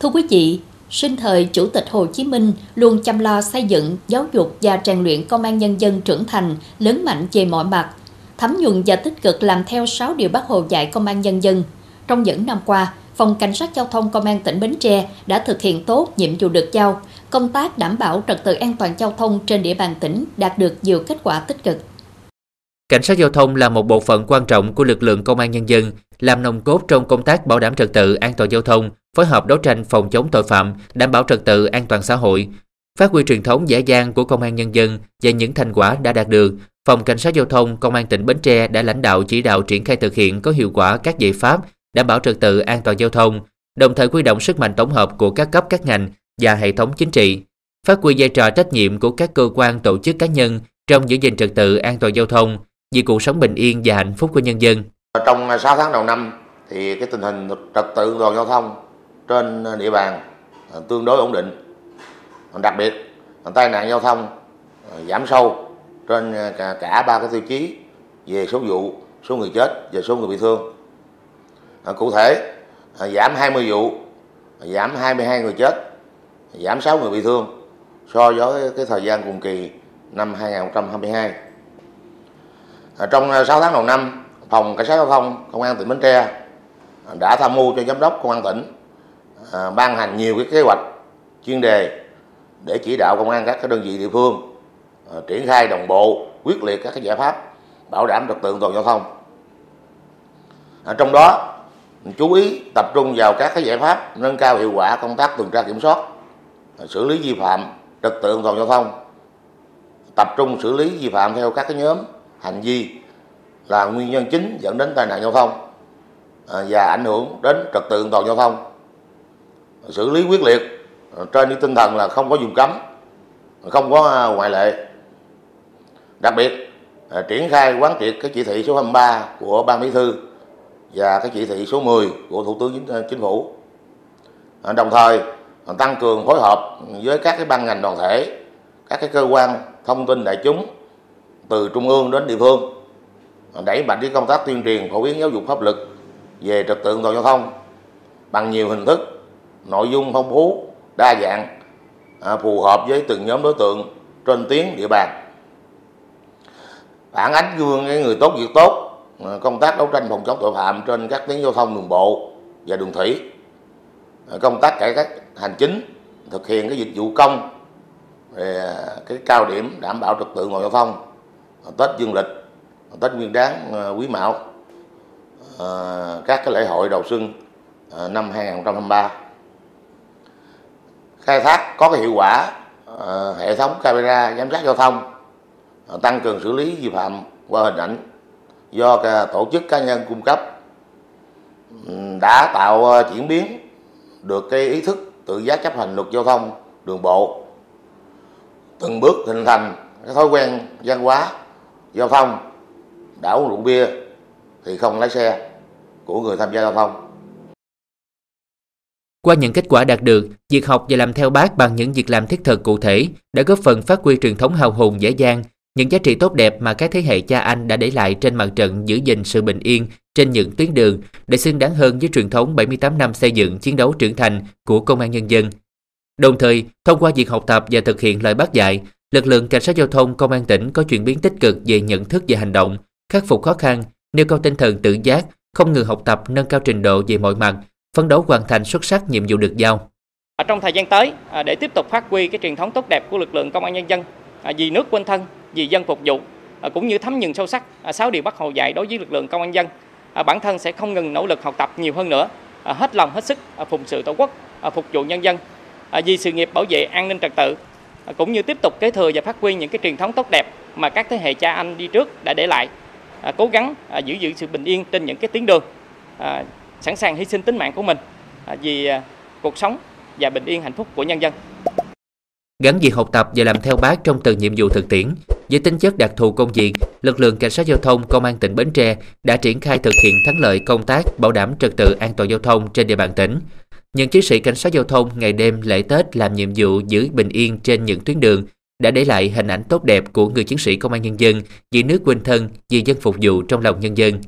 Thưa quý vị, sinh thời Chủ tịch Hồ Chí Minh luôn chăm lo xây dựng, giáo dục và rèn luyện công an nhân dân trưởng thành, lớn mạnh về mọi mặt, thấm nhuần và tích cực làm theo 6 điều bác Hồ dạy công an nhân dân. Trong những năm qua, Phòng Cảnh sát Giao thông Công an tỉnh Bến Tre đã thực hiện tốt nhiệm vụ được giao, công tác đảm bảo trật tự an toàn giao thông trên địa bàn tỉnh đạt được nhiều kết quả tích cực. Cảnh sát giao thông là một bộ phận quan trọng của lực lượng công an nhân dân, làm nòng cốt trong công tác bảo đảm trật tự an toàn giao thông, phối hợp đấu tranh phòng chống tội phạm, đảm bảo trật tự an toàn xã hội. Phát huy truyền thống dễ dàng của công an nhân dân và những thành quả đã đạt được, Phòng Cảnh sát giao thông Công an tỉnh Bến Tre đã lãnh đạo chỉ đạo triển khai thực hiện có hiệu quả các giải pháp đảm bảo trật tự an toàn giao thông, đồng thời huy động sức mạnh tổng hợp của các cấp các ngành và hệ thống chính trị, phát huy vai trò trách nhiệm của các cơ quan tổ chức cá nhân trong giữ gìn trật tự an toàn giao thông vì cuộc sống bình yên và hạnh phúc của nhân dân. Trong 6 tháng đầu năm thì cái tình hình trật tự an toàn giao thông trên địa bàn à, tương đối ổn định. Đặc biệt tai nạn giao thông à, giảm sâu trên à, cả, ba cái tiêu chí về số vụ, số người chết và số người bị thương. Cụ thể giảm 20 vụ, giảm 22 người chết, giảm 6 người bị thương so với cái thời gian cùng kỳ năm 2022. Trong 6 tháng đầu năm, Phòng Cảnh sát Giao thông Công an tỉnh Bến Tre đã tham mưu cho Giám đốc Công an tỉnh À, ban hành nhiều cái kế hoạch chuyên đề để chỉ đạo công an các cái đơn vị địa phương à, triển khai đồng bộ quyết liệt các cái giải pháp bảo đảm trật tự an toàn giao thông. À, trong đó chú ý tập trung vào các cái giải pháp nâng cao hiệu quả công tác tuần tra kiểm soát, xử lý vi phạm trật tự an toàn giao thông, tập trung xử lý vi phạm theo các cái nhóm hành vi là nguyên nhân chính dẫn đến tai nạn giao thông và ảnh hưởng đến trật tự an toàn giao thông xử lý quyết liệt ờ, trên cái tinh thần là không có dùng cấm, không có à, ngoại lệ. Đặc biệt à, triển khai quán triệt cái chỉ thị số 23 của ban bí thư và cái chỉ thị số 10 của thủ tướng chính à, phủ. Đồng thời tăng cường phối hợp với các cái ban ngành đoàn thể, các cái cơ quan thông tin đại chúng từ trung ương đến địa phương đẩy mạnh cái công tác tuyên truyền phổ biến giáo dục pháp luật về trật tự an toàn giao thông bằng nhiều hình thức nội dung phong phú, đa dạng à, phù hợp với từng nhóm đối tượng trên tuyến địa bàn. Phản ánh gương cái người tốt việc tốt à, công tác đấu tranh phòng chống tội phạm trên các tuyến giao thông đường bộ và đường thủy à, công tác cải cách hành chính, thực hiện cái dịch vụ công về cái cao điểm đảm bảo trật tự an giao thông tết dương lịch tết nguyên đáng quý mão các cái lễ hội đầu xuân năm 2023 khai thác, có cái hiệu quả ờ, hệ thống camera giám sát giao thông ờ, tăng cường xử lý vi phạm qua hình ảnh do tổ chức cá nhân cung cấp ừ, đã tạo ờ, chuyển biến được cái ý thức tự giác chấp hành luật giao thông, đường bộ. Từng bước hình thành cái thói quen văn hóa giao thông, đã uống rượu bia thì không lái xe của người tham gia giao thông qua những kết quả đạt được, việc học và làm theo bác bằng những việc làm thiết thực cụ thể đã góp phần phát huy truyền thống hào hùng dễ dàng, những giá trị tốt đẹp mà các thế hệ cha anh đã để lại trên mặt trận giữ gìn sự bình yên trên những tuyến đường để xứng đáng hơn với truyền thống 78 năm xây dựng chiến đấu trưởng thành của công an nhân dân. Đồng thời, thông qua việc học tập và thực hiện lời bác dạy, lực lượng cảnh sát giao thông công an tỉnh có chuyển biến tích cực về nhận thức và hành động, khắc phục khó khăn, nêu cao tinh thần tự giác, không ngừng học tập nâng cao trình độ về mọi mặt, phấn đấu hoàn thành xuất sắc nhiệm vụ được giao. Trong thời gian tới, à, để tiếp tục phát huy cái truyền thống tốt đẹp của lực lượng công an nhân dân, à, vì nước quên thân, vì dân phục vụ, à, cũng như thấm nhuần sâu sắc sáu điều Bác Hồ dạy đối với lực lượng công an dân, bản thân sẽ không ngừng nỗ lực học tập nhiều hơn nữa, hết lòng hết sức phụng sự tổ quốc, phục vụ nhân dân, vì sự nghiệp bảo vệ an ninh trật tự, cũng như tiếp tục kế thừa và phát huy những cái truyền thống tốt đẹp mà các thế hệ cha anh đi trước đã để lại, cố gắng giữ giữ sự bình yên trên những cái tuyến đường sẵn sàng hy sinh tính mạng của mình à, vì à, cuộc sống và bình yên hạnh phúc của nhân dân. Gắn việc học tập và làm theo bác trong từng nhiệm vụ thực tiễn, với tính chất đặc thù công việc, lực lượng cảnh sát giao thông công an tỉnh Bến Tre đã triển khai thực hiện thắng lợi công tác bảo đảm trật tự an toàn giao thông trên địa bàn tỉnh. Những chiến sĩ cảnh sát giao thông ngày đêm lễ Tết làm nhiệm vụ giữ bình yên trên những tuyến đường đã để lại hình ảnh tốt đẹp của người chiến sĩ công an nhân dân vì nước quên thân, vì dân phục vụ trong lòng nhân dân.